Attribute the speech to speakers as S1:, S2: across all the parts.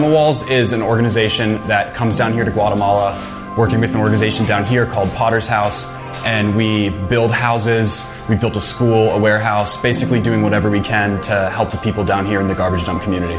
S1: The Walls is an organization that comes down here to Guatemala, working with an organization down here called Potter's House, and we build houses. We built a school, a warehouse, basically doing whatever we can to help the people down here in the garbage dump community.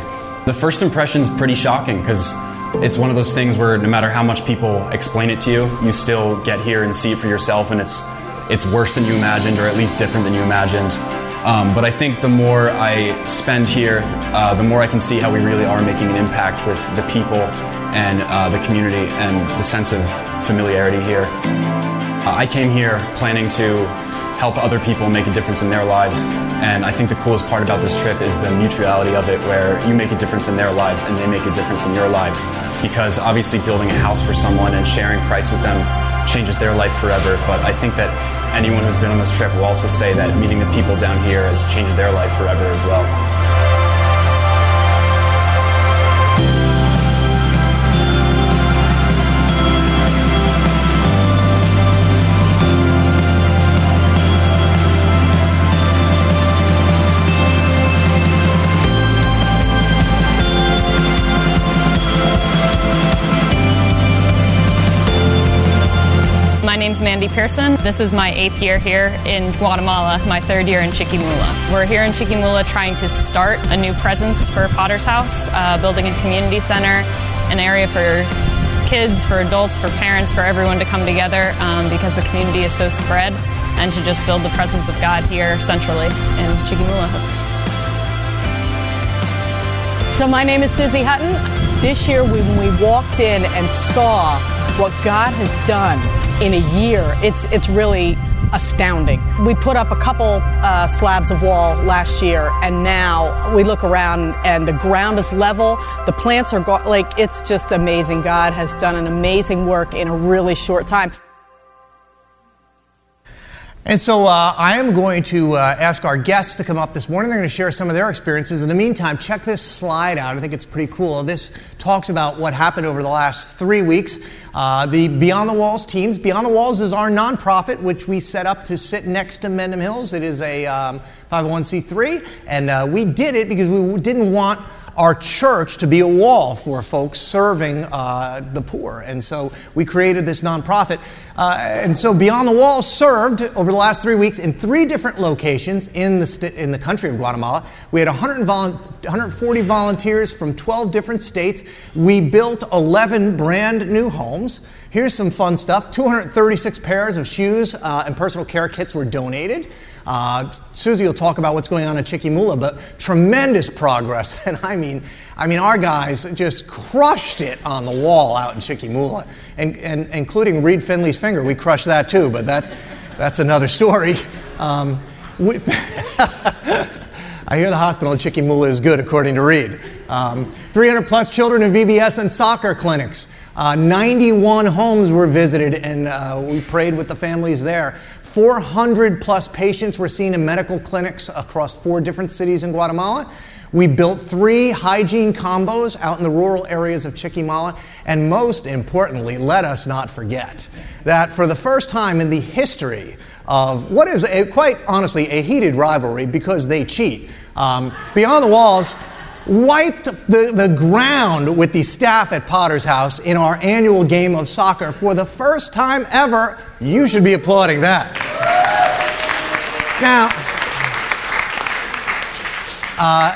S1: The first impression's pretty shocking because it's one of those things where no matter how much people explain it to you, you still get here and see it for yourself, and it's it's worse than you imagined, or at least different than you imagined. Um, but I think the more I spend here, uh, the more I can see how we really are making an impact with the people and uh, the community and the sense of familiarity here. Uh, I came here planning to help other people make a difference in their lives. And I think the coolest part about this trip is the mutuality of it, where you make a difference in their lives and they make a difference in your lives. Because obviously, building a house for someone and sharing Christ with them changes their life forever. But I think that anyone who's been on this trip will also say that meeting the people down here has changed their life forever as well.
S2: Name's Mandy Pearson. This is my eighth year here in Guatemala, my third year in Chiquimula. We're here in Chiquimula trying to start a new presence for Potter's House, uh, building a community center, an area for kids, for adults, for parents, for everyone to come together um, because the community is so spread, and to just build the presence of God here centrally in Chiquimula.
S3: So my name is Susie Hutton. This year when we walked in and saw what God has done in a year, it's it's really astounding. We put up a couple uh, slabs of wall last year, and now we look around and the ground is level. The plants are go- like it's just amazing. God has done an amazing work in a really short time.
S4: And so uh, I am going to uh, ask our guests to come up this morning. They're going to share some of their experiences. In the meantime, check this slide out. I think it's pretty cool. This talks about what happened over the last three weeks. Uh, the Beyond the Walls teams. Beyond the Walls is our nonprofit, which we set up to sit next to Mendham Hills. It is a um, 501c3, and uh, we did it because we didn't want our church to be a wall for folks serving uh, the poor. And so we created this nonprofit. Uh, and so Beyond the Wall served over the last three weeks in three different locations in the, st- in the country of Guatemala. We had 100 vol- 140 volunteers from 12 different states. We built 11 brand new homes. Here's some fun stuff 236 pairs of shoes uh, and personal care kits were donated. Uh, Susie will talk about what's going on in Chiquimula, but tremendous progress. And I mean, I mean, our guys just crushed it on the wall out in Chiquimula, and, and including Reed Finley's finger. We crushed that too, but that, that's another story. Um, I hear the hospital in Chiquimula is good, according to Reed. Um, 300 plus children in VBS and soccer clinics. Uh, 91 homes were visited, and uh, we prayed with the families there. 400 plus patients were seen in medical clinics across four different cities in Guatemala. We built three hygiene combos out in the rural areas of Chiquimula. And most importantly, let us not forget that for the first time in the history of what is a, quite honestly a heated rivalry because they cheat, um, Beyond the Walls wiped the, the ground with the staff at Potter's House in our annual game of soccer for the first time ever. You should be applauding that. Now, uh,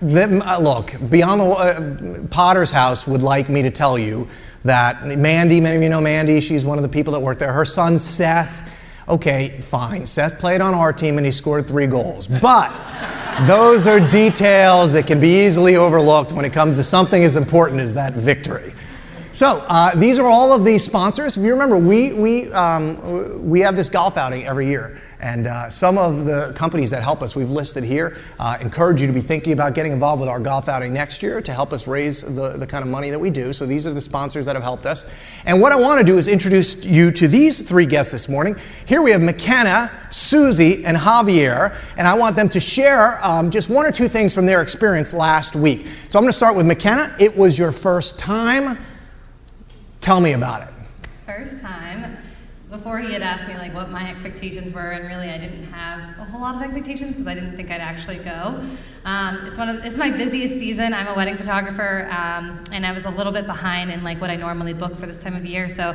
S4: the, uh, look, Beyond the uh, Potter's House would like me to tell you that Mandy, many of you know Mandy, she's one of the people that work there. Her son Seth, okay, fine. Seth played on our team and he scored three goals. But those are details that can be easily overlooked when it comes to something as important as that victory. So uh, these are all of the sponsors. If you remember, we we um, we have this golf outing every year, and uh, some of the companies that help us we've listed here. Uh, encourage you to be thinking about getting involved with our golf outing next year to help us raise the, the kind of money that we do. So these are the sponsors that have helped us. And what I want to do is introduce you to these three guests this morning. Here we have McKenna, Susie, and Javier, and I want them to share um, just one or two things from their experience last week. So I'm going to start with McKenna. It was your first time. Tell me about it.
S5: First time before he had asked me like what my expectations were, and really I didn't have a whole lot of expectations because I didn't think I'd actually go. Um, it's one of it's my busiest season. I'm a wedding photographer, um, and I was a little bit behind in like what I normally book for this time of year. So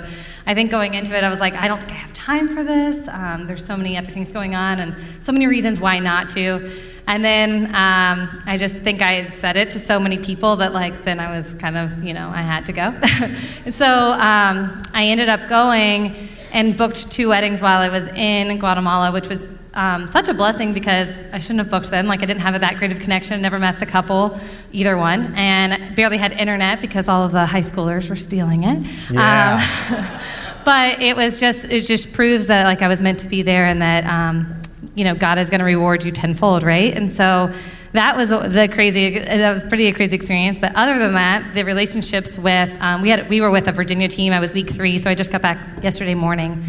S5: I think going into it, I was like, I don't think I have time for this. Um, there's so many other things going on, and so many reasons why not to. And then um, I just think I had said it to so many people that, like, then I was kind of, you know, I had to go. so um, I ended up going and booked two weddings while I was in Guatemala, which was um, such a blessing because I shouldn't have booked them. Like, I didn't have a that great of connection, never met the couple, either one, and barely had internet because all of the high schoolers were stealing it.
S4: Yeah.
S5: Um, but it was just, it just proves that, like, I was meant to be there and that, um, you know, God is going to reward you tenfold, right? And so that was the crazy. That was pretty a crazy experience. But other than that, the relationships with um, we had we were with a Virginia team. I was week three, so I just got back yesterday morning,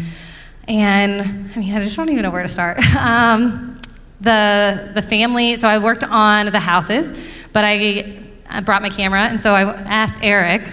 S5: and I mean, I just don't even know where to start. Um, the the family. So I worked on the houses, but I, I brought my camera, and so I asked Eric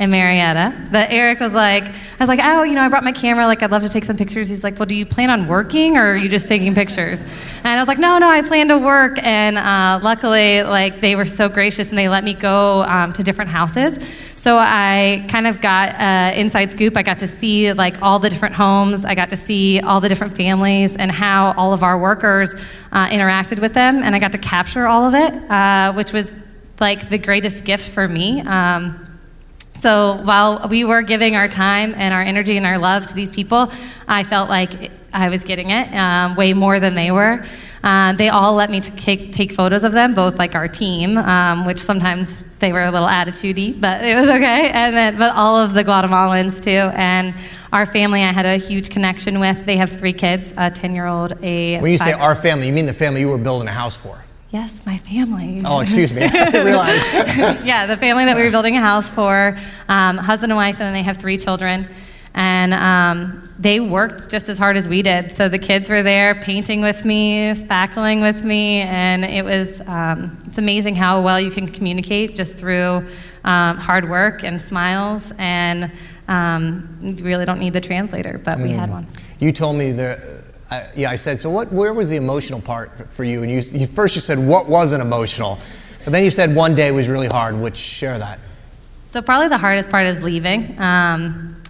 S5: and Marietta. But Eric was like, I was like, oh, you know, I brought my camera. Like, I'd love to take some pictures. He's like, well, do you plan on working or are you just taking pictures? And I was like, no, no, I plan to work. And uh, luckily, like, they were so gracious and they let me go um, to different houses. So I kind of got uh, inside scoop. I got to see like all the different homes. I got to see all the different families and how all of our workers uh, interacted with them. And I got to capture all of it, uh, which was like the greatest gift for me. Um, so while we were giving our time and our energy and our love to these people, I felt like I was getting it um, way more than they were. Uh, they all let me take, take photos of them, both like our team, um, which sometimes they were a little attitudey, but it was okay. And then, but all of the Guatemalans too, and our family, I had a huge connection with. They have three kids: a ten-year-old, a.
S4: When you say our family, you mean the family you were building a house for?
S5: Yes, my family.
S4: Oh, excuse me. I
S5: yeah, the family that we were building a house for, um, husband and wife, and then they have three children. And um, they worked just as hard as we did. So the kids were there painting with me, spackling with me, and it was um, it's amazing how well you can communicate just through um, hard work and smiles. And um, you really don't need the translator, but we had one.
S4: You told me there. I, yeah, I said. So, what? Where was the emotional part for you? And you, you first you said what wasn't emotional, but then you said one day was really hard. Which share that.
S5: So probably the hardest part is leaving. Um,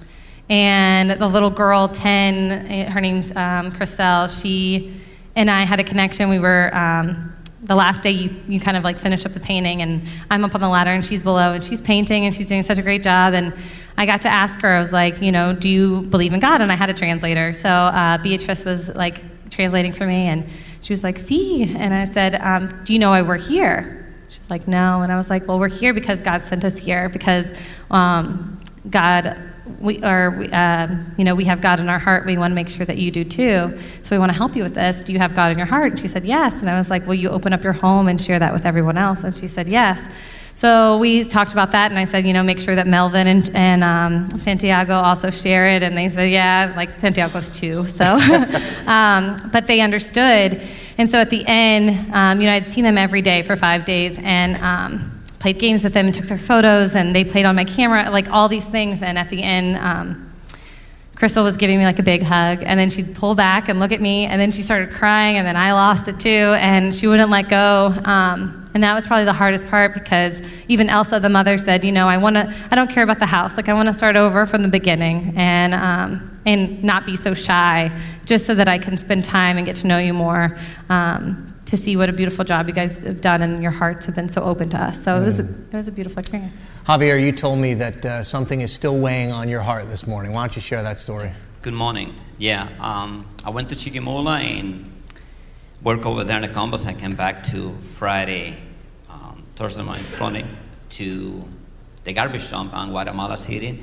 S5: and the little girl, 10, her name's um, Chriselle, she and I had a connection. We were, um, the last day you, you kind of like finish up the painting, and I'm up on the ladder and she's below, and she's painting and she's doing such a great job. And I got to ask her, I was like, you know, do you believe in God? And I had a translator. So uh, Beatrice was like translating for me, and she was like, see. And I said, um, do you know why we're here? She's like, no. And I was like, well, we're here because God sent us here, because um, God we are, um, you know, we have God in our heart. We want to make sure that you do too. So we want to help you with this. Do you have God in your heart? And she said, yes. And I was like, will you open up your home and share that with everyone else? And she said, yes. So we talked about that, and I said, you know, make sure that Melvin and, and um, Santiago also share it. And they said, yeah, like Santiago's too. So, um, but they understood. And so at the end, um, you know, I'd seen them every day for five days, and um, played games with them and took their photos, and they played on my camera, like all these things. And at the end, um, Crystal was giving me like a big hug, and then she'd pull back and look at me, and then she started crying, and then I lost it too, and she wouldn't let go. Um, and that was probably the hardest part because even Elsa, the mother, said, "You know, I want to. I don't care about the house. Like I want to start over from the beginning, and um, and not be so shy, just so that I can spend time and get to know you more." Um, to see what a beautiful job you guys have done and your hearts have been so open to us. So it, was a, it was a beautiful experience.
S4: Javier, you told me that uh, something is still weighing on your heart this morning. Why don't you share that story?
S6: Good morning. Yeah, um, I went to Chiquimula and worked over there in the campus. I came back to Friday, um, Thursday morning, Friday, to the garbage dump in Guatemala City.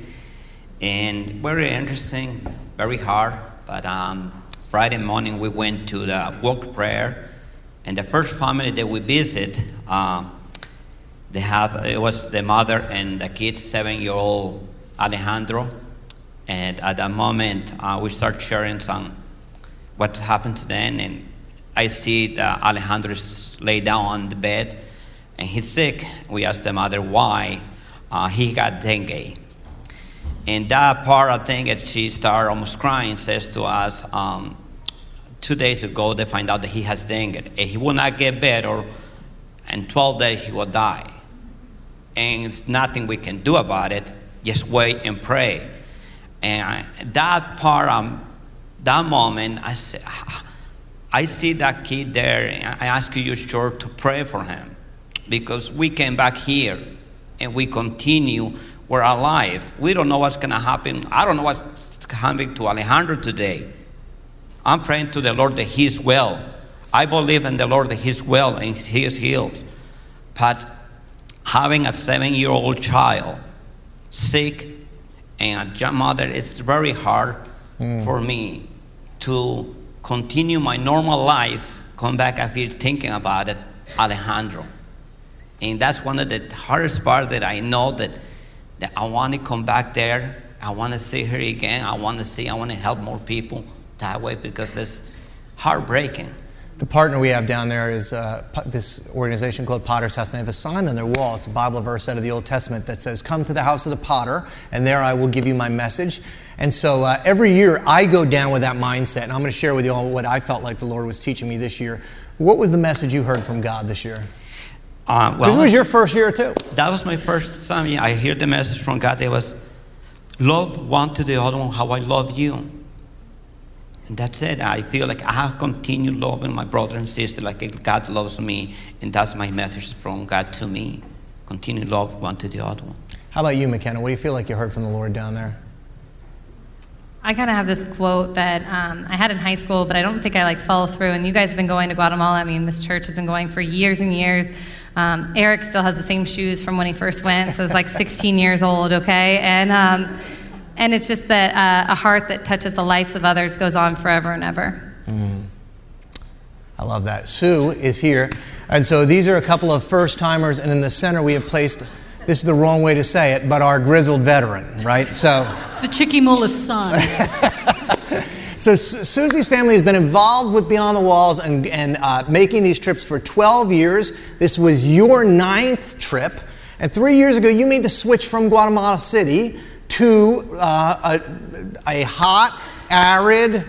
S6: And very interesting, very hard. But um, Friday morning we went to the walk prayer and the first family that we visit, uh, they have it was the mother and the kid, seven-year-old Alejandro. And at that moment, uh, we start sharing some what happened to them, and I see that Alejandro is laid down on the bed, and he's sick. We asked the mother why. Uh, he got dengue, And that part, I think, she started almost crying, says to us, um, two days ago, they find out that he has dengue. And he will not get better. and 12 days, he will die. And it's nothing we can do about it. Just wait and pray. And that part, um, that moment, I said, I see that kid there, and I ask you, church, to pray for him. Because we came back here and we continue, we're alive. We don't know what's going to happen. I don't know what's happening to Alejandro today. I'm praying to the Lord that he's well. I believe in the Lord that he's well and he is healed. But having a seven year old child sick and a mother, it's very hard mm. for me to continue my normal life, come back after thinking about it, Alejandro. And that's one of the hardest part that I know that, that I want to come back there. I want to see her again. I want to see, I want to help more people that way because it's heartbreaking.
S4: The partner we have down there is uh, this organization called Potter's House. And they have a sign on their wall. It's a Bible verse out of the Old Testament that says, Come to the house of the potter, and there I will give you my message. And so uh, every year I go down with that mindset, and I'm going to share with you all what I felt like the Lord was teaching me this year. What was the message you heard from God this year? Uh, well, this was your first year too.
S6: That was my first time. I hear the message from God. It was, love one to the other one how I love you. And that's it. I feel like I have continued loving my brother and sister like God loves me, and that's my message from God to me. Continue love one to the other one.
S4: How about you, McKenna? What do you feel like you heard from the Lord down there?
S5: I kind of have this quote that um, I had in high school, but I don't think I like follow through. And you guys have been going to Guatemala. I mean, this church has been going for years and years. Um, Eric still has the same shoes from when he first went, so it's like 16 years old, okay? And um, and it's just that uh, a heart that touches the lives of others goes on forever and ever. Mm.
S4: I love that. Sue is here. And so these are a couple of first timers, and in the center we have placed this is the wrong way to say it, but our grizzled veteran, right? So
S7: it's the Chiquimula son.
S4: so Susie's family has been involved with Beyond the Walls and, and uh, making these trips for 12 years. This was your ninth trip. And three years ago, you made the switch from Guatemala City to uh, a, a, hot, arid,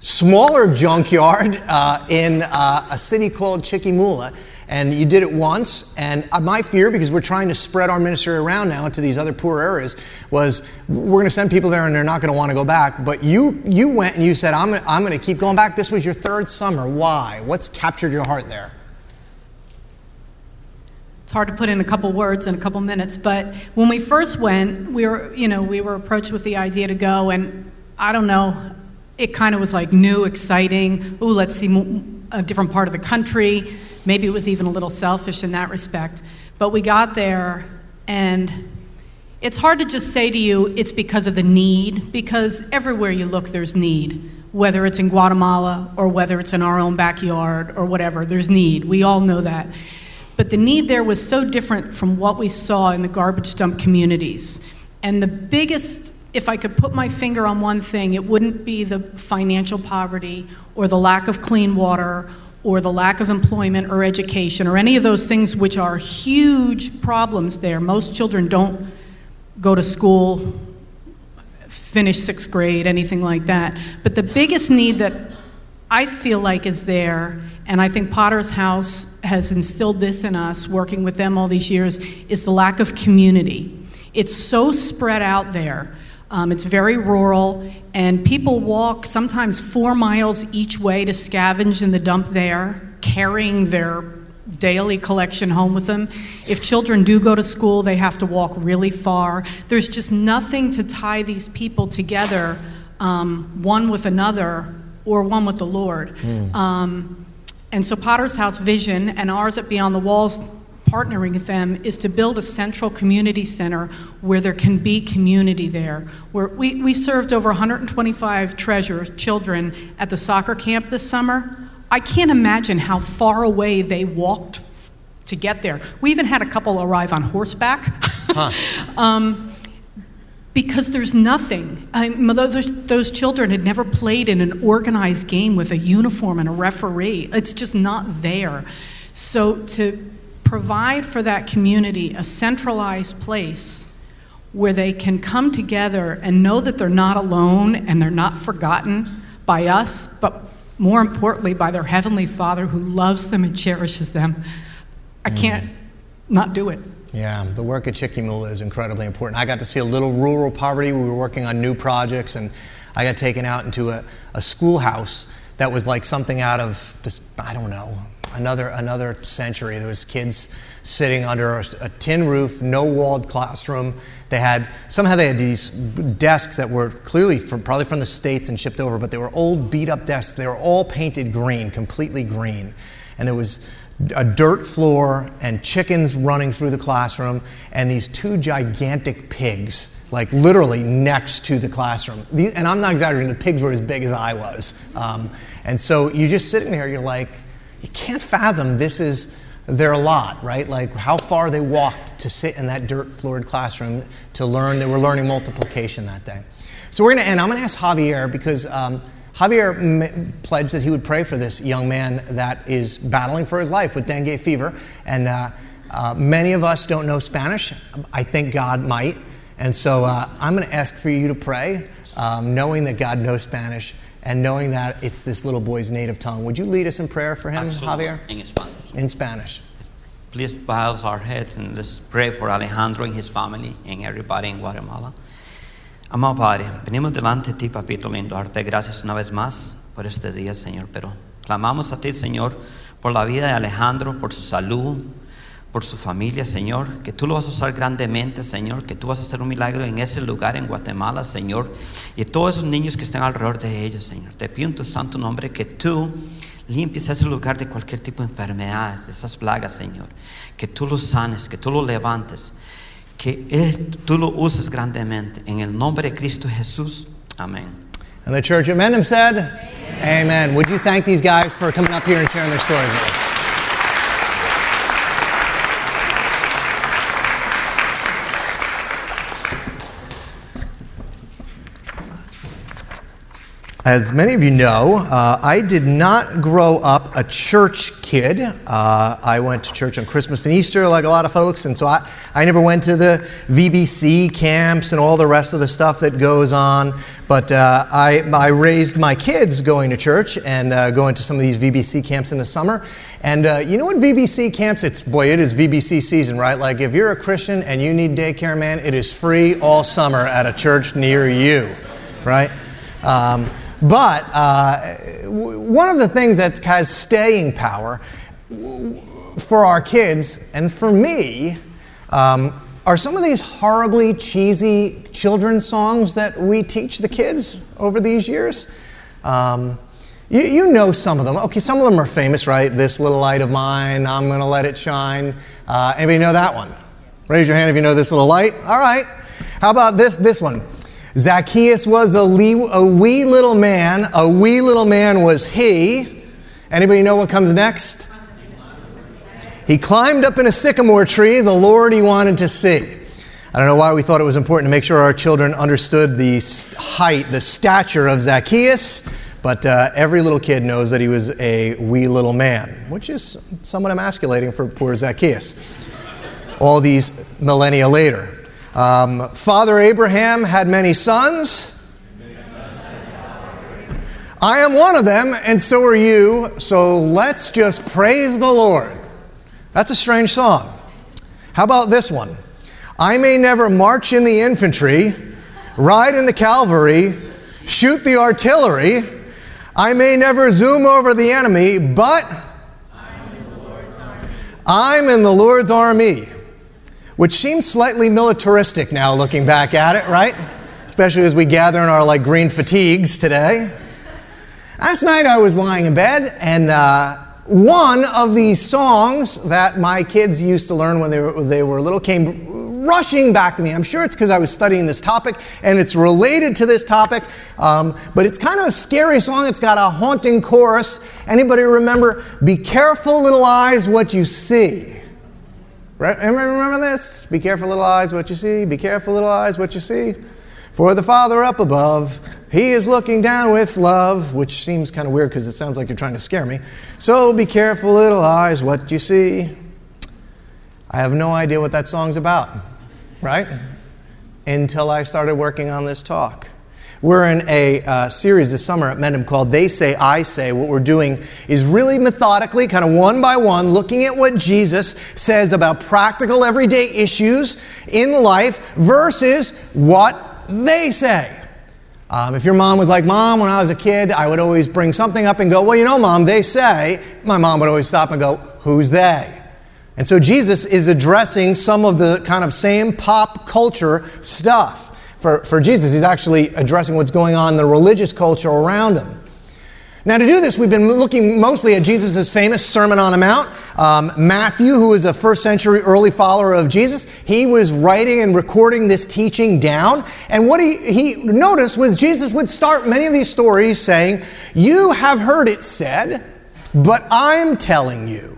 S4: smaller junkyard uh, in uh, a city called Chiquimula. And you did it once. And uh, my fear, because we're trying to spread our ministry around now to these other poor areas, was we're going to send people there and they're not going to want to go back. But you, you went and you said, I'm, I'm going to keep going back. This was your third summer. Why? What's captured your heart there?
S7: It's hard to put in a couple words in a couple minutes but when we first went we were you know we were approached with the idea to go and i don't know it kind of was like new exciting. Ooh let's see a different part of the country. Maybe it was even a little selfish in that respect. But we got there and it's hard to just say to you it's because of the need because everywhere you look there's need. Whether it's in guatemala or whether it's in our own backyard or whatever there's need. We all know that but the need there was so different from what we saw in the garbage dump communities. And the biggest, if I could put my finger on one thing, it wouldn't be the financial poverty or the lack of clean water or the lack of employment or education or any of those things which are huge problems there. Most children don't go to school, finish sixth grade, anything like that. But the biggest need that I feel like is there and I think Potter's House has instilled this in us, working with them all these years, is the lack of community. It's so spread out there. Um, it's very rural, and people walk sometimes four miles each way to scavenge in the dump there, carrying their daily collection home with them. If children do go to school, they have to walk really far. There's just nothing to tie these people together, um, one with another or one with the Lord. Mm. Um, and so Potter's House vision and ours at Beyond the Walls partnering with them is to build a central community center where there can be community there. Where we, we served over 125 treasure children at the soccer camp this summer. I can't imagine how far away they walked to get there. We even had a couple arrive on horseback. Huh. um, because there's nothing. I, those, those children had never played in an organized game with a uniform and a referee. It's just not there. So to provide for that community a centralized place where they can come together and know that they're not alone and they're not forgotten by us, but more importantly, by their Heavenly Father who loves them and cherishes them. I mm. can't not do it.
S4: Yeah, the work at Chiquimula is incredibly important. I got to see a little rural poverty. We were working on new projects, and I got taken out into a, a schoolhouse that was like something out of this, I don't know, another, another century. There was kids sitting under a, a tin roof, no walled classroom. They had, somehow they had these desks that were clearly from, probably from the States and shipped over, but they were old beat up desks. They were all painted green, completely green. And there was a dirt floor and chickens running through the classroom and these two gigantic pigs like literally next to the classroom. And i'm not exaggerating the pigs were as big as i was. Um, and so you're just sitting there you're like you can't fathom this is their lot right? Like how far they walked to sit in that dirt floored classroom to learn they were learning multiplication that day. So we're going to end i'm going to ask javier because um, Javier m- pledged that he would pray for this young man that is battling for his life with dengue fever. And uh, uh, many of us don't know Spanish. I think God might. And so uh, I'm going to ask for you to pray, um, knowing that God knows Spanish and knowing that it's this little boy's native tongue. Would you lead us in prayer for him,
S6: Absolutely.
S4: Javier?
S6: In Spanish.
S4: In Spanish.
S6: Please bow our heads and let's pray for Alejandro and his family and everybody in Guatemala. Amado Padre, venimos delante de ti, papito lindo, darte gracias una vez más por este día, Señor. Pero clamamos a ti, Señor, por la vida de Alejandro, por su salud, por su familia, Señor. Que tú lo vas a usar grandemente, Señor. Que tú vas a hacer un milagro en ese lugar en Guatemala, Señor. Y todos esos niños que están alrededor de ellos, Señor. Te pido en tu santo nombre que tú limpies ese lugar de cualquier tipo de enfermedades, de esas plagas, Señor. Que tú los sanes, que tú los levantes que Él, tú lo uses grandemente. En el nombre de Cristo Jesús. Amén.
S4: And the church at Mendham said, Amen. Amen. Would you thank these guys for coming up here and sharing their stories with us? As many of you know, uh, I did not grow up a church kid. Uh, I went to church on Christmas and Easter, like a lot of folks, and so I, I never went to the VBC camps and all the rest of the stuff that goes on. But uh, I, I raised my kids going to church and uh, going to some of these VBC camps in the summer. And uh, you know what VBC camps? It's boy, it is VBC season, right? Like if you're a Christian and you need daycare, man, it is free all summer at a church near you, right? Um, but uh, one of the things that has staying power for our kids and for me um, are some of these horribly cheesy children's songs that we teach the kids over these years. Um, you, you, know some of them. Okay, some of them are famous, right? This little light of mine, I'm going to let it shine. Uh, anybody know that one? Raise your hand if you know this little light. All right. How about this, this one? Zacchaeus was a, a wee little man. A wee little man was he. Anybody know what comes next? He climbed up in a sycamore tree, the Lord he wanted to see. I don't know why we thought it was important to make sure our children understood the height, the stature of Zacchaeus, but uh, every little kid knows that he was a wee little man, which is somewhat emasculating for poor Zacchaeus. All these millennia later. Um, Father Abraham had many sons. I am one of them, and so are you, so let's just praise the Lord. That's a strange song. How about this one? I may never march in the infantry, ride in the cavalry, shoot the artillery. I may never zoom over the enemy, but I'm in the Lord's army which seems slightly militaristic now looking back at it, right? Especially as we gather in our like green fatigues today. Last night I was lying in bed and uh, one of these songs that my kids used to learn when they were, they were little came rushing back to me. I'm sure it's because I was studying this topic and it's related to this topic, um, but it's kind of a scary song. It's got a haunting chorus. Anybody remember, Be careful, little eyes, what you see? Remember this? Be careful, little eyes, what you see. Be careful, little eyes, what you see. For the Father up above, He is looking down with love, which seems kind of weird because it sounds like you're trying to scare me. So be careful, little eyes, what you see. I have no idea what that song's about, right? until I started working on this talk. We're in a uh, series this summer at Mendham called They Say, I Say. What we're doing is really methodically, kind of one by one, looking at what Jesus says about practical everyday issues in life versus what they say. Um, if your mom was like, Mom, when I was a kid, I would always bring something up and go, Well, you know, Mom, they say, my mom would always stop and go, Who's they? And so Jesus is addressing some of the kind of same pop culture stuff for, for Jesus. He's actually addressing what's going on in the religious culture around him. Now, to do this, we've been looking mostly at Jesus' famous Sermon on the Mount. Um, Matthew, who was a first century early follower of Jesus, he was writing and recording this teaching down. And what he, he noticed was Jesus would start many of these stories saying, You have heard it said, but I'm telling you.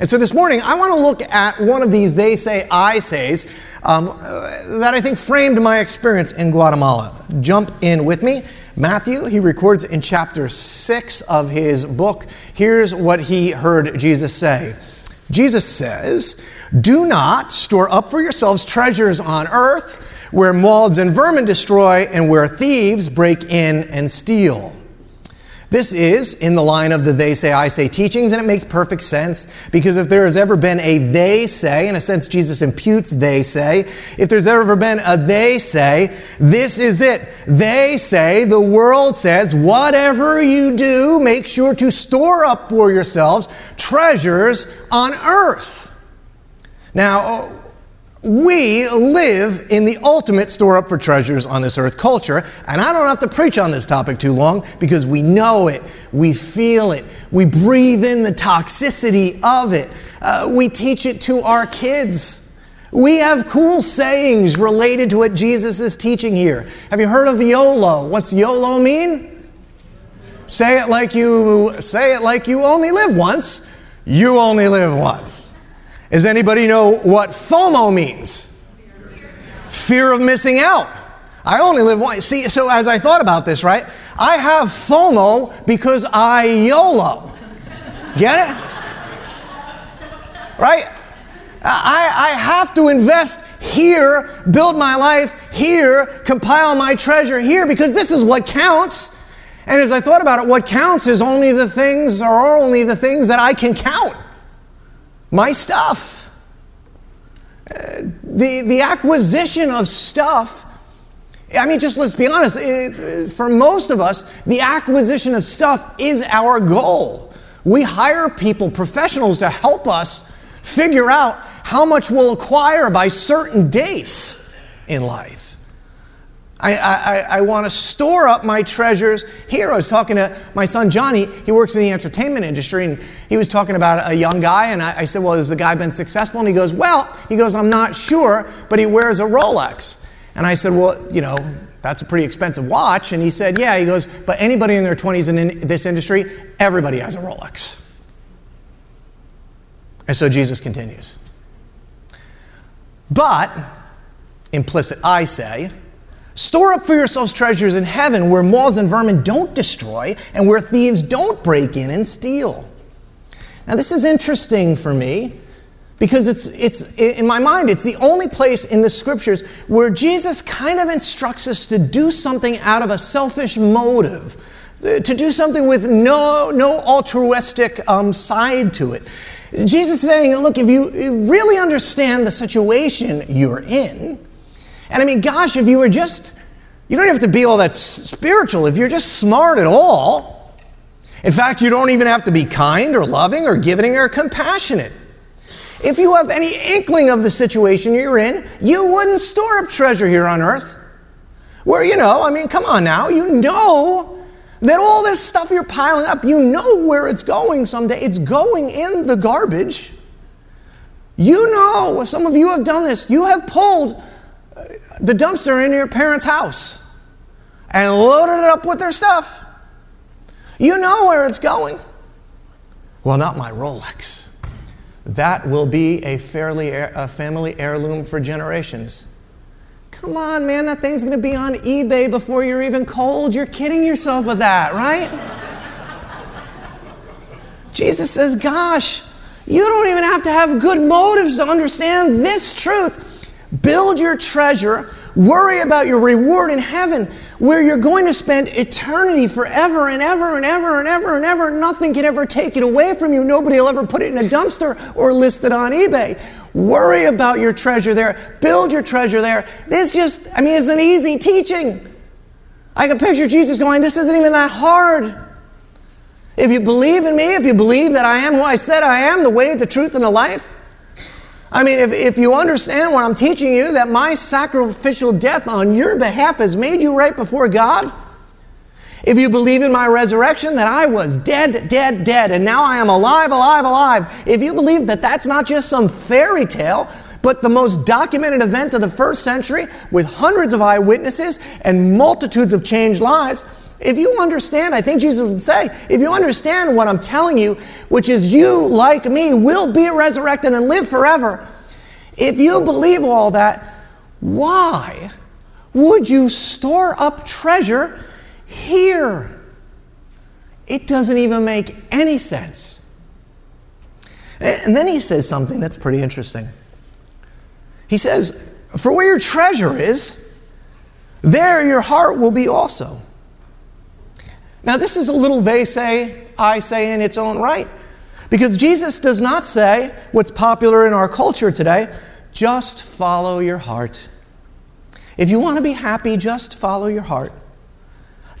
S4: And so this morning, I want to look at one of these they say, I says um, that I think framed my experience in Guatemala. Jump in with me. Matthew, he records in chapter 6 of his book. Here's what he heard Jesus say Jesus says, Do not store up for yourselves treasures on earth where moths and vermin destroy and where thieves break in and steal. This is in the line of the they say, I say teachings, and it makes perfect sense because if there has ever been a they say, in a sense, Jesus imputes they say, if there's ever been a they say, this is it. They say, the world says, whatever you do, make sure to store up for yourselves treasures on earth. Now, we live in the ultimate store up for treasures on this earth culture, and I don't have to preach on this topic too long because we know it, we feel it, we breathe in the toxicity of it, uh, we teach it to our kids. We have cool sayings related to what Jesus is teaching here. Have you heard of YOLO? What's YOLO mean? Say it like you say it like you only live once. You only live once. Does anybody know what FOMO means? Fear of missing out. I only live once. See, so as I thought about this, right? I have FOMO because I YOLO. Get it? Right? I, I have to invest here, build my life here, compile my treasure here, because this is what counts. And as I thought about it, what counts is only the things, or only the things that I can count my stuff. Uh, the, the acquisition of stuff, I mean, just let's be honest, it, for most of us, the acquisition of stuff is our goal. We hire people, professionals, to help us figure out how much we'll acquire by certain dates in life. I, I, I want to store up my treasures here. I was talking to my son Johnny. He works in the entertainment industry, and he was talking about a young guy. And I, I said, Well, has the guy been successful? And he goes, Well, he goes, I'm not sure, but he wears a Rolex. And I said, Well, you know, that's a pretty expensive watch. And he said, Yeah. He goes, But anybody in their 20s in this industry, everybody has a Rolex. And so Jesus continues. But, implicit, I say, Store up for yourselves treasures in heaven where moths and vermin don't destroy and where thieves don't break in and steal. Now, this is interesting for me because it's, it's, in my mind, it's the only place in the scriptures where Jesus kind of instructs us to do something out of a selfish motive, to do something with no, no altruistic um, side to it. Jesus is saying, look, if you really understand the situation you're in, and I mean, gosh, if you were just, you don't have to be all that spiritual. If you're just smart at all, in fact, you don't even have to be kind or loving or giving or compassionate. If you have any inkling of the situation you're in, you wouldn't store up treasure here on earth. Where, you know, I mean, come on now, you know that all this stuff you're piling up, you know where it's going someday. It's going in the garbage. You know, some of you have done this. You have pulled the dumpster in your parents' house and loaded it up with their stuff. You know where it's going. Well, not my Rolex. That will be a, fairly, a family heirloom for generations. Come on, man, that thing's to be on eBay before you're even cold. You're kidding yourself with that, right? Jesus says, Gosh, you don't even have to have good motives to understand this truth. Build your treasure Worry about your reward in heaven, where you're going to spend eternity forever and ever and ever and ever and ever. Nothing can ever take it away from you. Nobody will ever put it in a dumpster or list it on eBay. Worry about your treasure there. Build your treasure there. This just, I mean, it's an easy teaching. I can picture Jesus going, This isn't even that hard. If you believe in me, if you believe that I am who I said I am, the way, the truth, and the life, I mean, if, if you understand what I'm teaching you, that my sacrificial death on your behalf has made you right before God, if you believe in my resurrection, that I was dead, dead, dead, and now I am alive, alive, alive, if you believe that that's not just some fairy tale, but the most documented event of the first century with hundreds of eyewitnesses and multitudes of changed lives, if you understand, I think Jesus would say, if you understand what I'm telling you, which is you, like me, will be resurrected and live forever, if you believe all that, why would you store up treasure here? It doesn't even make any sense. And then he says something that's pretty interesting. He says, For where your treasure is, there your heart will be also. Now, this is a little they say, I say in its own right. Because Jesus does not say what's popular in our culture today just follow your heart. If you want to be happy, just follow your heart.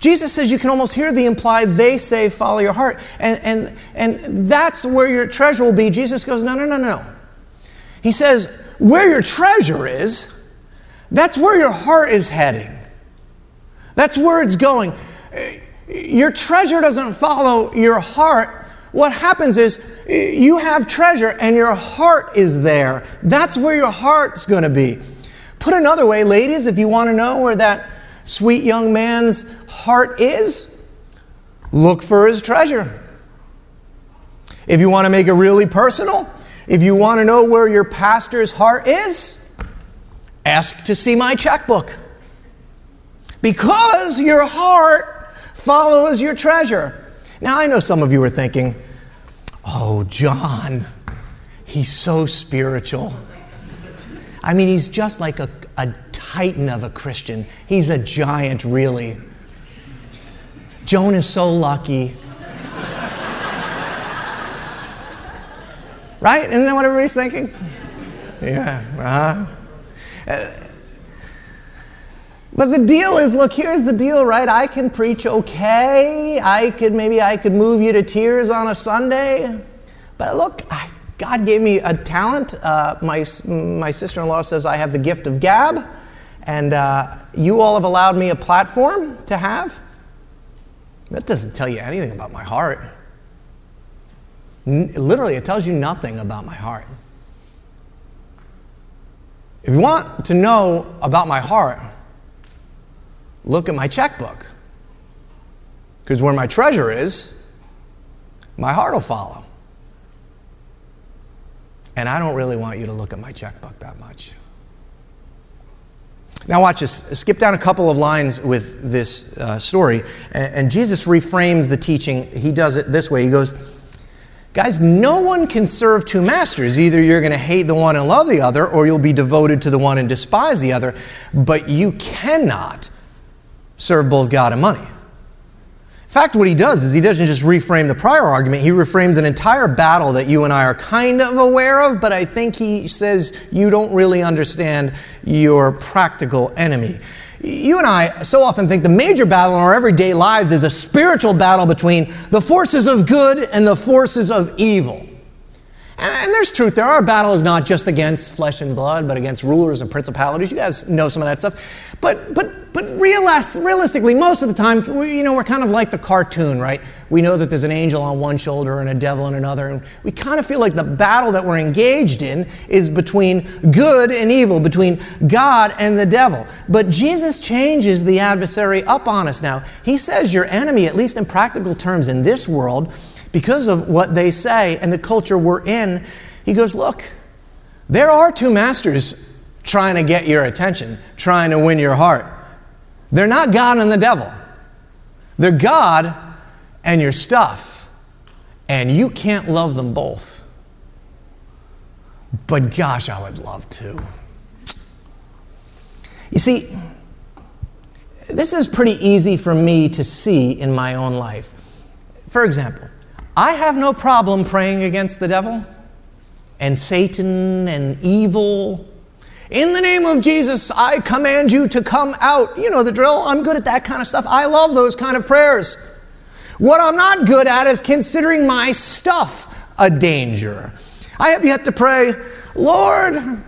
S4: Jesus says you can almost hear the implied they say follow your heart. And, and, and that's where your treasure will be. Jesus goes, no, no, no, no. He says, where your treasure is, that's where your heart is heading. That's where it's going your treasure doesn't follow your heart, what happens is eh, you have treasure and your heart is there. That's where your heart's going to be. Put another way, ladies, if you want to know where that sweet young man's heart is, look for his treasure. If you want to make it really personal, if you want to know where your pastor's heart is, ask to see my checkbook. Because your heart follows your treasure. Now, I know some of you are thinking, oh, John, he's so spiritual. I mean, he's just like a, a titan of a Christian. He's a giant, really. Joan is so lucky. right? Isn't that what everybody's thinking? Yeah. Uh-huh. But the deal is, look, here's the deal, right? I can preach okay. I could maybe I could move you to tears on a Sunday. But look, I, God gave me a talent. Uh, my my sister-in-law says I have the gift of gab, and uh, you all have allowed me a platform to have. That doesn't tell you anything about my heart. N- literally, it tells you nothing about my heart. If you want to know about my heart, look at my checkbook. Because where my treasure is, my heart will follow. And I don't really want you to look at my checkbook that much. Now, watch this. Skip down a couple of lines with this uh, story, and, and Jesus reframes the teaching. He does it this way He goes, Guys, no one can serve two masters. Either you're going to hate the one and love the other, or you'll be devoted to the one and despise the other. But you cannot serve both God and money. In fact, what he does is he doesn't just reframe the prior argument, he reframes an entire battle that you and I are kind of aware of, but I think he says you don't really understand your practical enemy. You and I so often think the major battle in our everyday lives is a spiritual battle between the forces of good and the forces of evil. And, there's truth there. Our battle is not just against flesh and blood, but against rulers and principalities. You guys know some of that stuff. But, but, but realistically, most of the time, we, you know, we're kind of like the cartoon, right? We know that there's an angel on one shoulder and a devil on another. And we kind of feel like the battle that we're engaged in is between good and evil, between God and the devil. But Jesus changes the adversary up on us now. He says your enemy, at least in practical terms in this world, because of what they say and the culture we're in, he goes, Look, there are two masters trying to get your attention, trying to win your heart. They're not God and the devil, they're God and your stuff. And you can't love them both. But gosh, I would love to. You see, this is pretty easy for me to see in my own life. For example, I have no problem praying against the devil and Satan and evil. In the name of Jesus, I command you to come out. You know the drill. I'm good at that kind of stuff. I love those kind of prayers. What I'm not good at is considering my stuff a danger. I have yet to pray, Lord,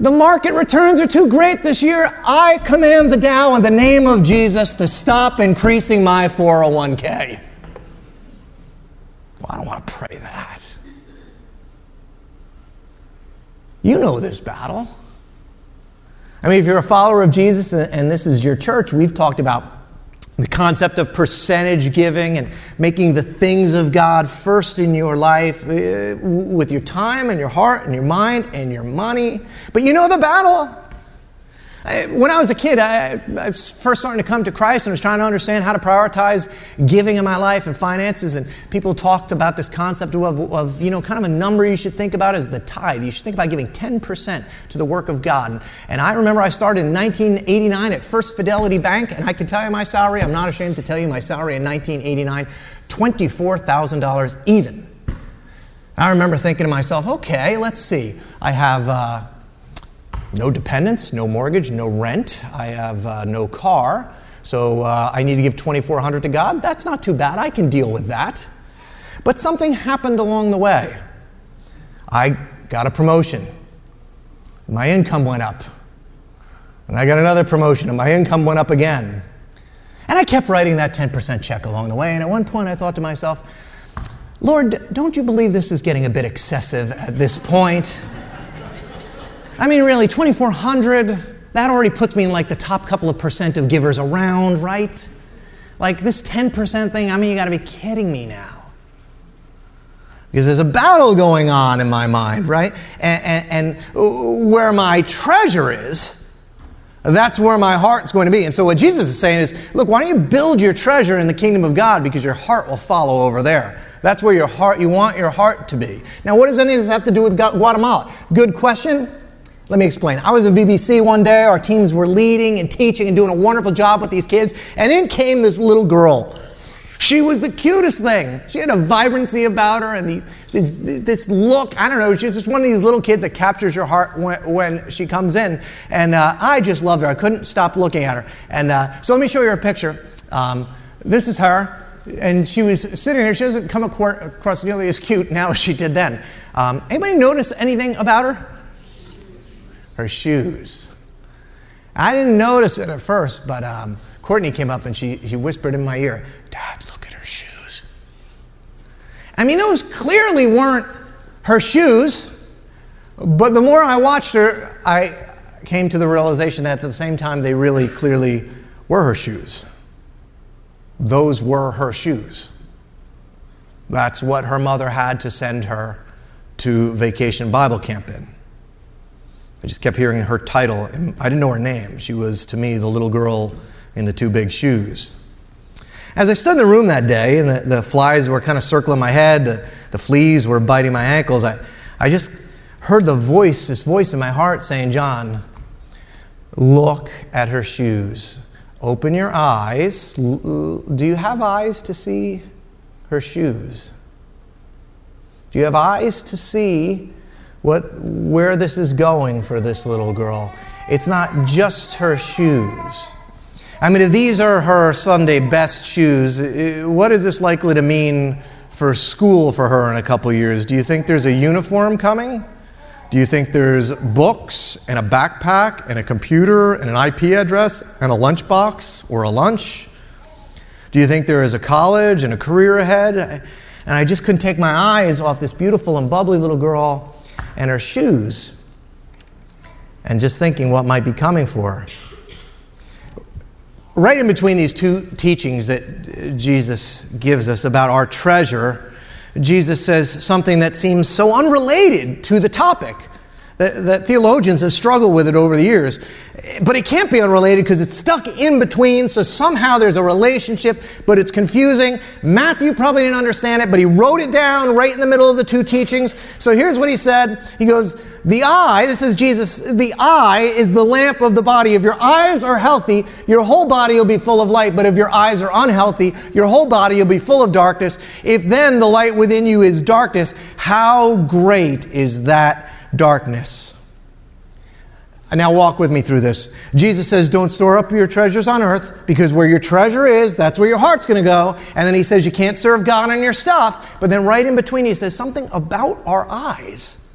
S4: the market returns are too great this year. I command the Dow in the name of Jesus to stop increasing my 401k. Well, I don't want to pray that. You know this battle. I mean, if you're a follower of Jesus and this is your church, we've talked about the concept of percentage giving and making the things of God first in your life uh, with your time and your heart and your mind and your money. But you know the battle. When I was a kid, I, I, was first starting to come to Christ and was trying to understand how to prioritize giving in my life and finances. And people talked about this concept of, of, you know, kind of a number you should think about as the tithe. You should think about giving 10% to the work of God. And I remember I started in 1989 at First Fidelity Bank, and I can tell you my salary. I'm not ashamed to tell you my salary in 1989 $24,000 even. I remember thinking to myself, okay, let's see. I have. Uh, no dependents, no mortgage, no rent. I have uh, no car. So uh, I need to give 2400 to God. That's not too bad. I can deal with that. But something happened along the way. I got a promotion. My income went up. And I got another promotion and my income went up again. And I kept writing that 10% check along the way. And at one point I thought to myself, Lord, don't you believe this is getting a bit excessive at this point? I mean, really, 2,400, that already puts me in like the top couple of percent of givers around, right? Like this 10% thing, I mean, you gotta be kidding me now. Because there's a battle going on in my mind, right? And, and, and where my treasure is, that's where my heart's going to be. And so, what Jesus is saying is look, why don't you build your treasure in the kingdom of God because your heart will follow over there. That's where your heart, you want your heart to be. Now, what does any of this have to do with Guatemala? Good question. Let me explain. I was at VBC one day. Our teams were leading and teaching and doing a wonderful job with these kids. And in came this little girl. She was the cutest thing. She had a vibrancy about her and this, this look. I don't know. She's just one of these little kids that captures your heart when, when she comes in. And uh, I just loved her. I couldn't stop looking at her. And uh, so let me show you a picture. Um, this is her. And she was sitting there. She doesn't come across nearly as cute now as she did then. Um, anybody notice anything about her? Her shoes. I didn't notice it at first, but um, Courtney came up and she, she whispered in my ear, Dad, look at her shoes. I mean, those clearly weren't her shoes, but the more I watched her, I came to the realization that at the same time, they really clearly were her shoes. Those were her shoes. That's what her mother had to send her to vacation Bible camp in. I just kept hearing her title. And I didn't know her name. She was, to me, the little girl in the two big shoes. As I stood in the room that day and the, the flies were kind of circling my head, the, the fleas were biting my ankles, I, I just heard the voice, this voice in my heart saying, John, look at her shoes. Open your eyes. Do you have eyes to see her shoes? Do you have eyes to see what, where this is going for this little girl. It's not just her shoes. I mean, if these are her Sunday best shoes, what is this likely to mean for school for her in a couple years? Do you think there's a uniform coming? Do you think there's books and a backpack and a computer and an IP address and a lunchbox or a lunch? Do you think there is a college and a career ahead? And I just couldn't take my eyes off this beautiful and bubbly little girl and her shoes, and just thinking what might be coming for her. Right in between these two teachings that Jesus gives us about our treasure, Jesus says something that seems so unrelated to the topic that, that theologians have struggled with it over the years. But it can't be unrelated because it's stuck in between, so somehow there's a relationship, but it's confusing. Matthew probably didn't understand it, but he wrote it down right in the middle of the two teachings. So here's what he said He goes, The eye, this is Jesus, the eye is the lamp of the body. If your eyes are healthy, your whole body will be full of light, but if your eyes are unhealthy, your whole body will be full of darkness. If then the light within you is darkness, how great is that darkness? Now walk with me through this. Jesus says, Don't store up your treasures on earth because where your treasure is, that's where your heart's going to go. And then he says, You can't serve God on your stuff. But then right in between, he says something about our eyes.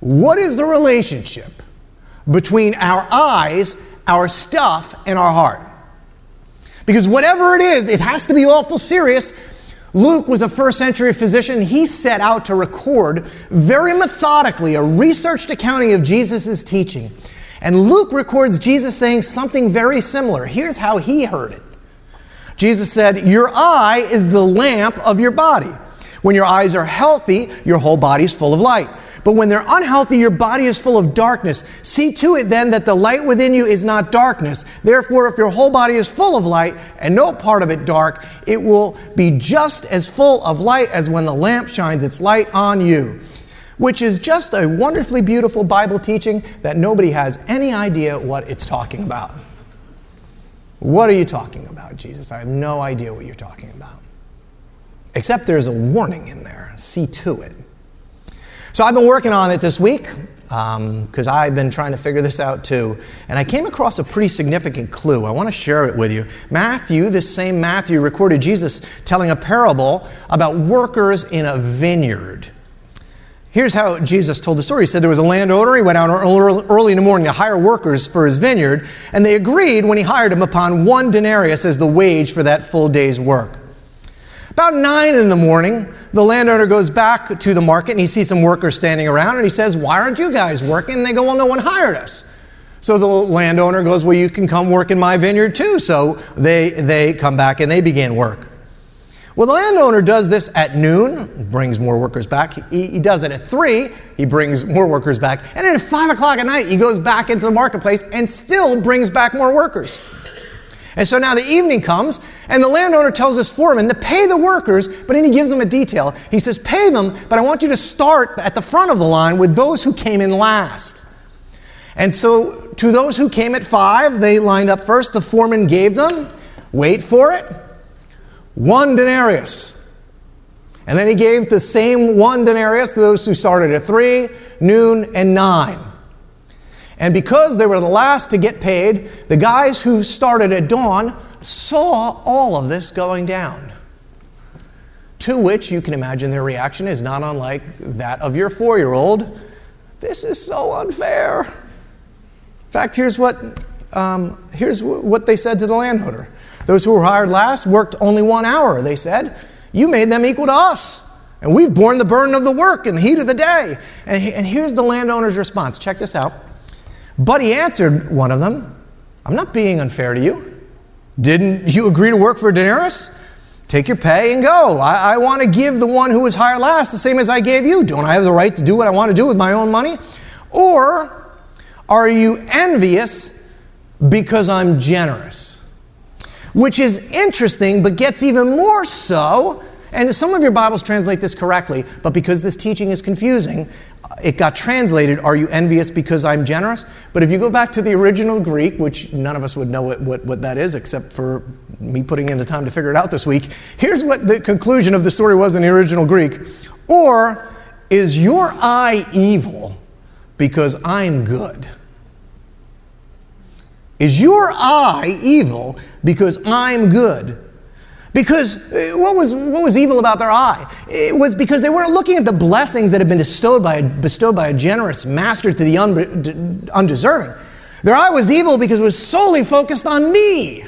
S4: What is the relationship between our eyes, our stuff, and our heart? Because whatever it is, it has to be awful serious Luke was a first century physician. He set out to record very methodically a researched accounting of Jesus' teaching. And Luke records Jesus saying something very similar. Here's how he heard it Jesus said, Your eye is the lamp of your body. When your eyes are healthy, your whole body is full of light. But when they're unhealthy, your body is full of darkness. See to it then that the light within you is not darkness. Therefore, if your whole body is full of light and no part of it dark, it will be just as full of light as when the lamp shines its light on you. Which is just a wonderfully beautiful Bible teaching that nobody has any idea what it's talking about. What are you talking about, Jesus? I have no idea what you're talking about. Except there's a warning in there. See to it. So I've been working on it this week because um, I've been trying to figure this out too. And I came across a pretty significant clue. I want to share it with you. Matthew, this same Matthew, recorded Jesus telling a parable about workers in a vineyard. Here's how Jesus told the story. He said there was a landowner. He went out early in the morning to hire workers for his vineyard, and they agreed when he hired them upon one denarius as the wage for that full day's work. About nine in the morning, the landowner goes back to the market and he sees some workers standing around and he says, Why aren't you guys working? And they go, Well, no one hired us. So the landowner goes, Well, you can come work in my vineyard too. So they, they come back and they begin work. Well, the landowner does this at noon, brings more workers back. He, he, does it at 3, he brings more workers back. And then at 5 o'clock at night, he goes back into the marketplace and still brings back more workers. And so now the evening comes, and the landowner tells his foreman to pay the workers, but then he gives them a detail. He says, Pay them, but I want you to start at the front of the line with those who came in last. And so to those who came at five, they lined up first. The foreman gave them, wait for it, one denarius. And then he gave the same one denarius to those who started at three, noon, and nine. And because they were the last to get paid, the guys who started at dawn saw all of this going down. To which you can imagine their reaction is not unlike that of your four year old. This is so unfair. In fact, here's what, um, here's what they said to the landowner. Those who were hired last worked only one hour, they said. You made them equal to us. And we've borne the burden of the work in the heat of the day. And, and here's the landowner's response. Check this out. But he answered one of them, I'm not being unfair to you. Didn't you agree to work for a? Take your pay and go. I, I want to give the one who was hired last the same as I gave you. Don't I have the right to do what I want to do with my own money? Or are you envious because I'm generous? Which is interesting, but gets even more so. And some of your Bibles translate this correctly, but because this teaching is confusing, it got translated, Are you envious because I'm generous? But if you go back to the original Greek, which none of us would know what, what, what, that is except for me putting in the time to figure it out this week, here's what the conclusion of the story was in the original Greek. Or is your eye evil because I'm good? Is your eye evil because I'm good? Because uh, what was, what was evil about their eye? It was because they weren't looking at the blessings that had been bestowed by a, bestowed by a generous master to the undeserving. Their eye was evil because it was solely focused on me.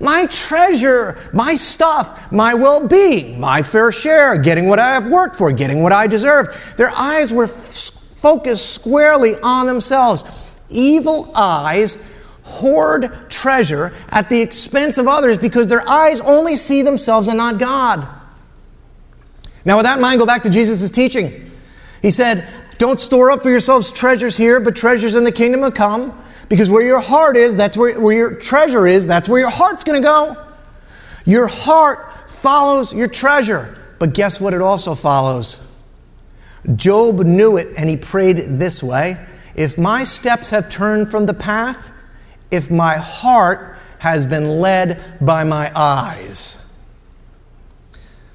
S4: My treasure, my stuff, my well being, my fair share, getting what I have worked for, getting what I deserve. Their eyes were f- focused squarely on themselves. Evil eyes hoard treasure at the expense of others because their eyes only see themselves and not God. Now, with that in mind, go back to Jesus' teaching. He said, Don't store up for yourselves treasures here, but treasures in the kingdom to come. Because where your heart is, that's where, where your treasure is, that's where your heart's going to go. Your heart follows your treasure. But guess what it also follows? Job knew it and he prayed this way If my steps have turned from the path, if my heart has been led by my eyes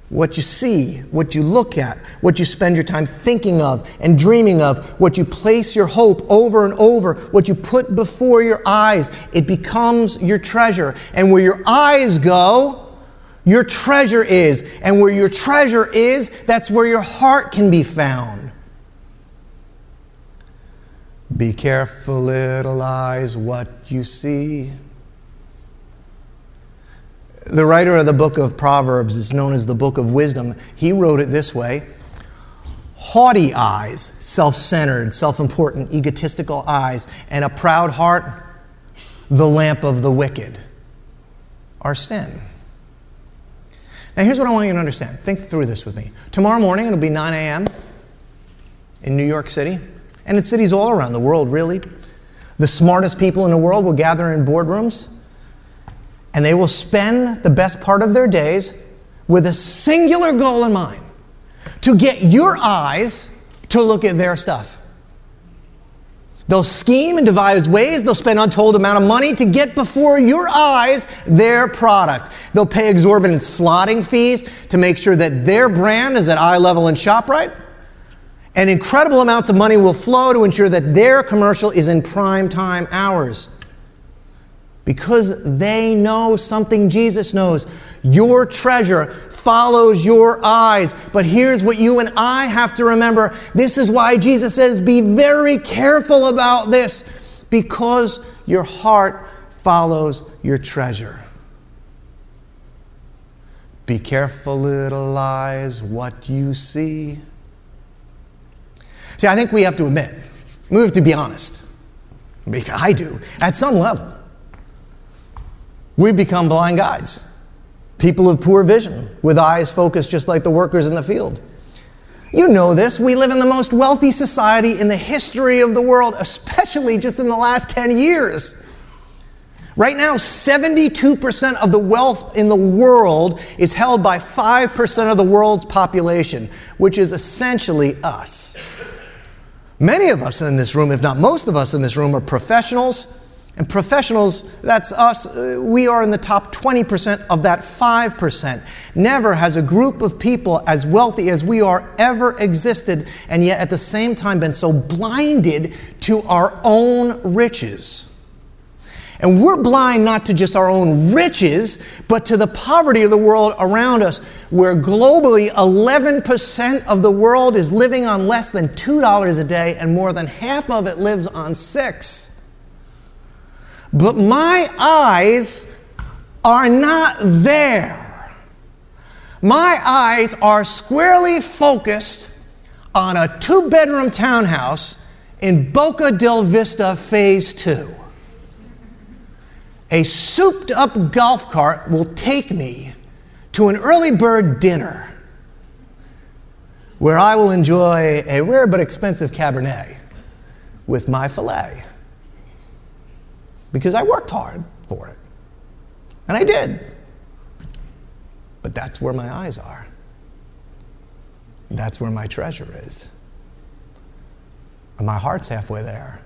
S4: what you see, what you look at, what you spend your time thinking of and dreaming of, what you place your hope over and over, what you put before your eyes, it becomes your treasure. And where your eyes go, your treasure is. And where your treasure is, that's where your heart can be found. Be careful, little eyes, what you see. The writer of the book of Proverbs is known as the book of wisdom. He wrote it this way Haughty eyes, self centered, self important, egotistical eyes, and a proud heart, the lamp of the wicked, are sin. Now, here's what I want you to understand. Think through this with me. Tomorrow morning, it'll be 9 a.m. in New York City, and in cities all around the world, really. The smartest people in the world will gather in boardrooms and they will spend the best part of their days with a singular goal in mind to get your eyes to look at their stuff. They'll scheme and devise ways, they'll spend untold amount of money to get before your eyes their product. They'll pay exorbitant slotting fees to make sure that their brand is at eye level in ShopRite. And incredible amounts of money will flow to ensure that their commercial is in prime time hours because they know something Jesus knows. Your treasure follows your eyes. But here's what you and I have to remember this is why Jesus says, Be very careful about this, because your heart follows your treasure. Be careful, little eyes, what you see. See, I think we have to admit, we have to be honest. I do, at some level we become blind guides. People of poor vision, with eyes focused just like the workers in the field. You know this. We live in the most wealthy society in the history of the world, especially just in the last 10 years. Right now, 72% of the wealth in the world is held by 5% of the world's population, which is essentially us. Many of us in this room, if not most of us in this room, are professionals and professionals, that's us, uh, we are in the top 20% of that 5%. Never has a group of people as wealthy as we are ever existed, and yet at the same time been so blinded to our own riches. And we're blind not to just our own riches, but to the poverty of the world around us, where globally 11% of the world is living on less than $2 a day, and more than half of it lives on six. But my eyes are not there. My eyes are squarely focused on a two bedroom townhouse in Boca del Vista Phase 2. A souped up golf cart will take me to an early bird dinner where I will enjoy a rare but expensive Cabernet with my filet because I worked hard for it. And I did. But that's where my eyes are. That's where my treasure is. And my heart's halfway there.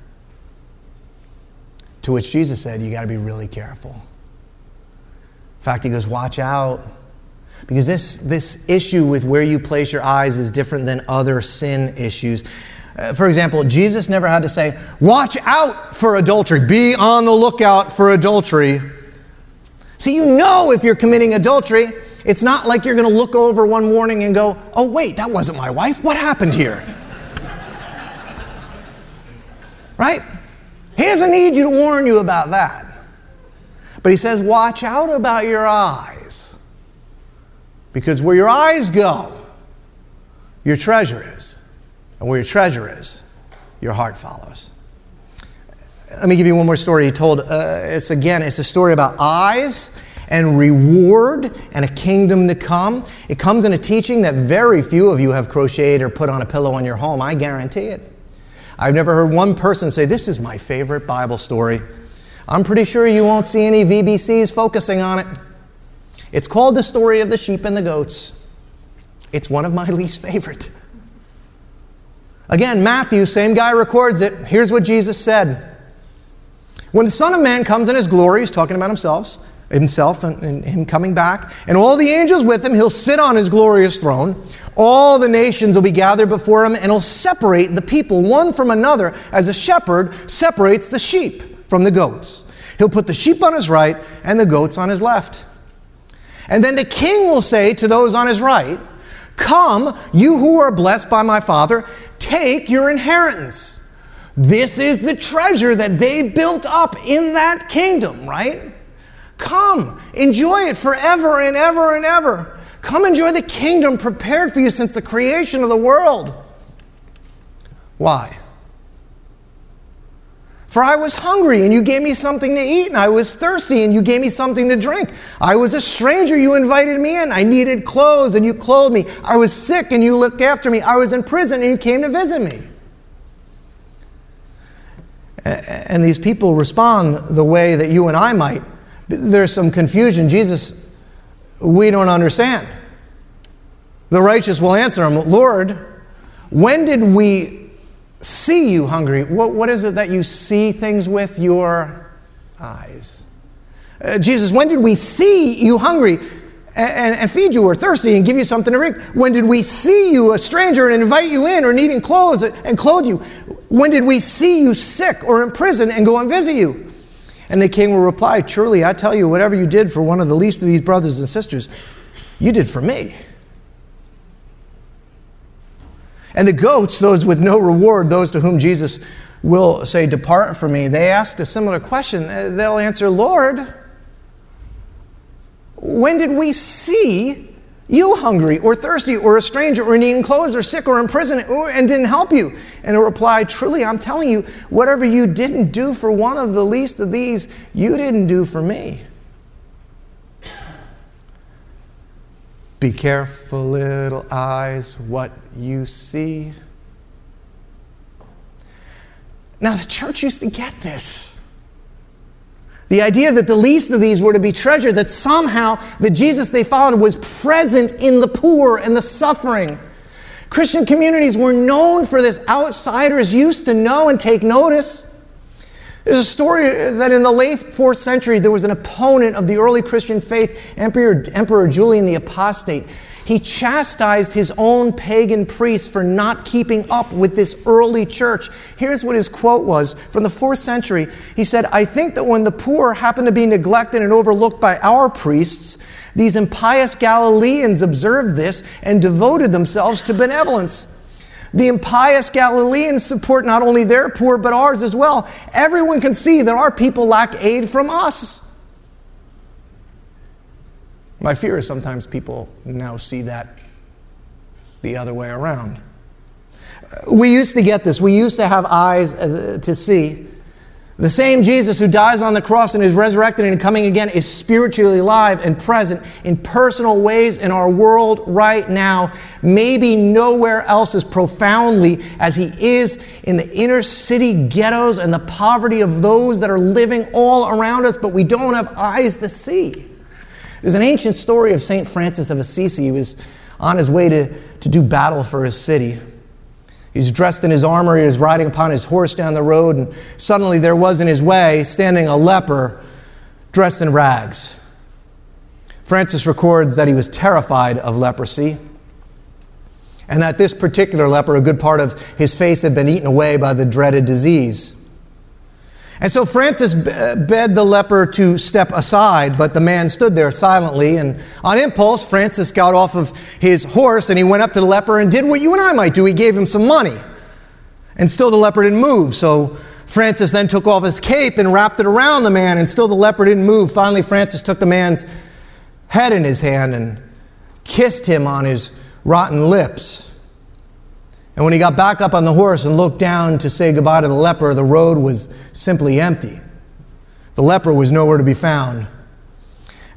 S4: To which Jesus said, You got to be really careful. In fact, he goes, Watch out. Because this, this issue with where you place your eyes is different than other sin issues. Uh, for example, Jesus never had to say, Watch out for adultery, be on the lookout for adultery. See, you know if you're committing adultery. It's not like you're going to look over one morning and go, Oh, wait, that wasn't my wife. What happened here? right? He doesn't need you to warn you about that. But he says, Watch out about your eyes. Because where your eyes go, your treasure is. And where your treasure is, your heart follows. Let me give you one more story he told. Uh, it's again, it's a story about eyes, and reward and a kingdom to come. It comes in a teaching that very few of you have crocheted or put on a pillow in your home, I guarantee it. I've never heard one person say, This is my favorite Bible story. I'm pretty sure you won't see any VBCs focusing on it. It's called The Story of the Sheep and the Goats. It's one of my least favorite. Again, Matthew, same guy records it. Here's what Jesus said. When the Son of Man comes in his glory, he's talking about himself, himself and, and him coming back, and all the angels with him, he'll sit on his glorious throne. All the nations will be gathered before him, and he'll separate the people one from another as a shepherd separates the sheep from the goats. He'll put the sheep on his right and the goats on his left. And then the king will say to those on his right, Come, you who are blessed by my Father, take your inheritance. This is the treasure that they built up in that kingdom, right? Come, enjoy it forever and ever and ever. Come enjoy the kingdom prepared for you since the creation of the world. Why? For I was hungry, and you gave me something to eat, and I was thirsty, and you gave me something to drink. I was a stranger, you invited me in. I needed clothes, and you clothed me. I was sick, and you looked after me. I was in prison, and you came to visit me. And these people respond the way that you and I might. There's some confusion. Jesus, we don't understand. The righteous will answer him, Lord, when did we see you hungry. What, what is it that you see things with your eyes? Uh, Jesus, when did we see you hungry and, and, feed you or thirsty and give you something to drink? When did we see you a stranger and invite you in or needing clothes and clothe you? When did we see you sick or in prison and go and visit you? And the king will reply, Truly, I tell you, whatever you did for one of the least of these brothers and sisters, you did for me. And the goats, those with no reward, those to whom Jesus will say, Depart from me, they asked a similar question. They'll answer, Lord, when did we see you hungry or thirsty or a stranger or needing clothes or sick or in prison and didn't help you? And he'll reply, Truly, I'm telling you, whatever you didn't do for one of the least of these, you didn't do for me. Be careful, little eyes, what you see. Now, the church used to get this. The idea that the least of these were to be treasured, that somehow the Jesus they followed was present in the poor and the suffering. Christian communities were known for this. Outsiders used to know and take notice. There's a story that in the late fourth century, there was an opponent of the early Christian faith, Emperor, Emperor Julian the Apostate. He chastised his own pagan priests for not keeping up with this early church. Here's what his quote was from the fourth century. He said, I think that when the poor happen to be neglected and overlooked by our priests, these impious Galileans observed this and devoted themselves to benevolence. The impious Galileans support not only their poor, but ours as well. Everyone can see that our people lack aid from us. My fear is sometimes people now see that the other way around. We used to get this. We used to have eyes uh, to see. The same Jesus who dies on the cross and is resurrected and coming again is spiritually alive and present in personal ways in our world right now, maybe nowhere else as profoundly as he is in the inner city ghettos and the poverty of those that are living all around us, but we don't have eyes to see. There's an ancient story of St. Francis of Assisi. He was on his way to, to do battle for his city. He's dressed in his armor, he was riding upon his horse down the road, and suddenly there was in his way standing a leper dressed in rags. Francis records that he was terrified of leprosy, and that this particular leper, a good part of his face, had been eaten away by the dreaded disease. And so Francis bade uh, the leper to step aside, but the man stood there silently. And on impulse, Francis got off of his horse and he went up to the leper and did what you and I might do. He gave him some money. And still the leper didn't move. So Francis then took off his cape and wrapped it around the man, and still the leper didn't move. Finally, Francis took the man's head in his hand and kissed him on his rotten lips. And when he got back up on the horse and looked down to say goodbye to the leper, the road was simply empty. The leper was nowhere to be found.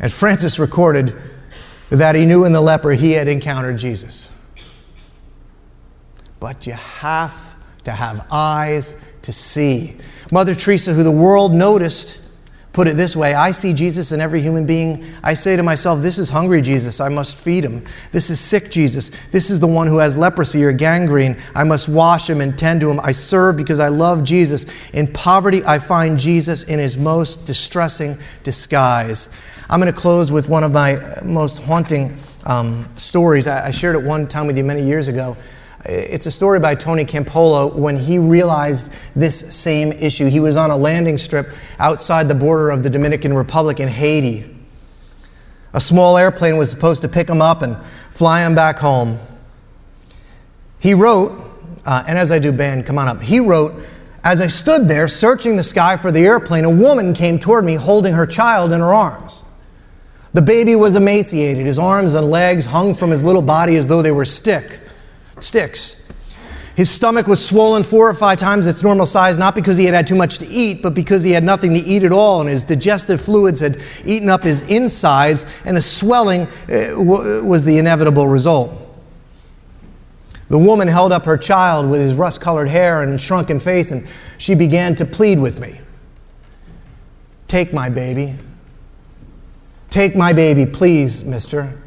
S4: And Francis recorded that he knew in the leper he had encountered Jesus. But you have to have eyes to see. Mother Teresa, who the world noticed, put it this way I see Jesus in every human being. I say to myself, This is hungry Jesus. I must feed him. This is sick Jesus. This is the one who has leprosy or gangrene. I must wash him and tend to him. I serve because I love Jesus. In poverty, I find Jesus in his most distressing disguise. I'm going to close with one of my most haunting um, stories. I, I shared it one time with you many years ago. It's a story by Tony Campolo when he realized this same issue. He was on a landing strip outside the border of the Dominican Republic in Haiti. A small airplane was supposed to pick him up and fly him back home. He wrote, uh, and as I do, Ben, come on up. He wrote, as I stood there searching the sky for the airplane, a woman came toward me holding her child in her arms. The baby was emaciated. His arms and legs hung from his little body as though they were stick sticks. His stomach was swollen four or five times its normal size, not because he had had too much to eat, but because he had nothing to eat at all, and his digestive fluids had eaten up his insides, and the swelling uh, was the inevitable result. The woman held up her child with his rust colored hair and shrunken face, and she began to plead with me Take my baby. Take my baby, please, mister.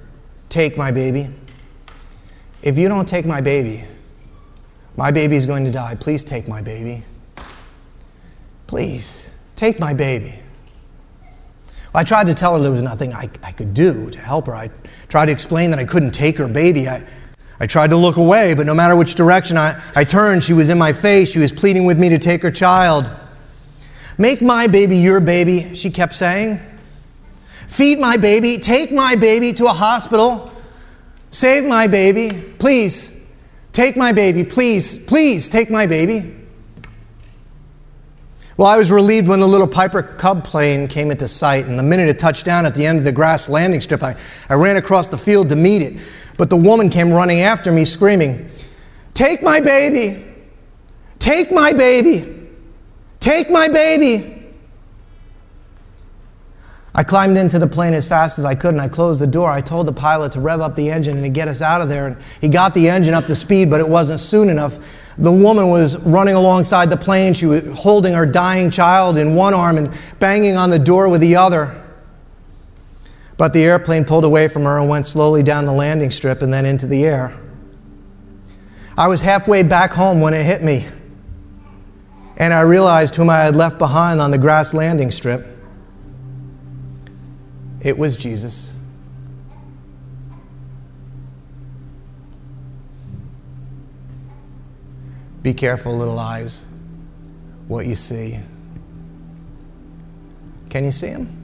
S4: Take my baby. If you don't take my baby, my baby is going to die. Please take my baby. Please, take my baby. Well, I tried to tell her there was nothing I, I could do to help her. I tried to explain that I couldn't take her baby. I, I tried to look away, but no matter which direction I, I turned, she was in my face. She was pleading with me to take her child. Make my baby your baby, she kept saying. Feed my baby, take my baby to a hospital. Save my baby. Please, take my baby. Please, please take my baby. Well, I was relieved when the little Piper Cub plane came into sight, and the minute it touched down at the end of the grass landing strip, I, I ran across the field to meet it. But the woman came running after me, screaming, Take my baby! Take my baby! Take my baby! I climbed into the plane as fast as I could and I closed the door. I told the pilot to rev up the engine and to get us out of there. And he got the engine up to speed, but it wasn't soon enough. The woman was running alongside the plane. She was holding her dying child in one arm and banging on the door with the other. But the airplane pulled away from her and went slowly down the landing strip and then into the air. I was halfway back home when it hit me. And I realized whom I had left behind on the grass landing strip. It was Jesus. Be careful, little eyes, what you see. Can you see him?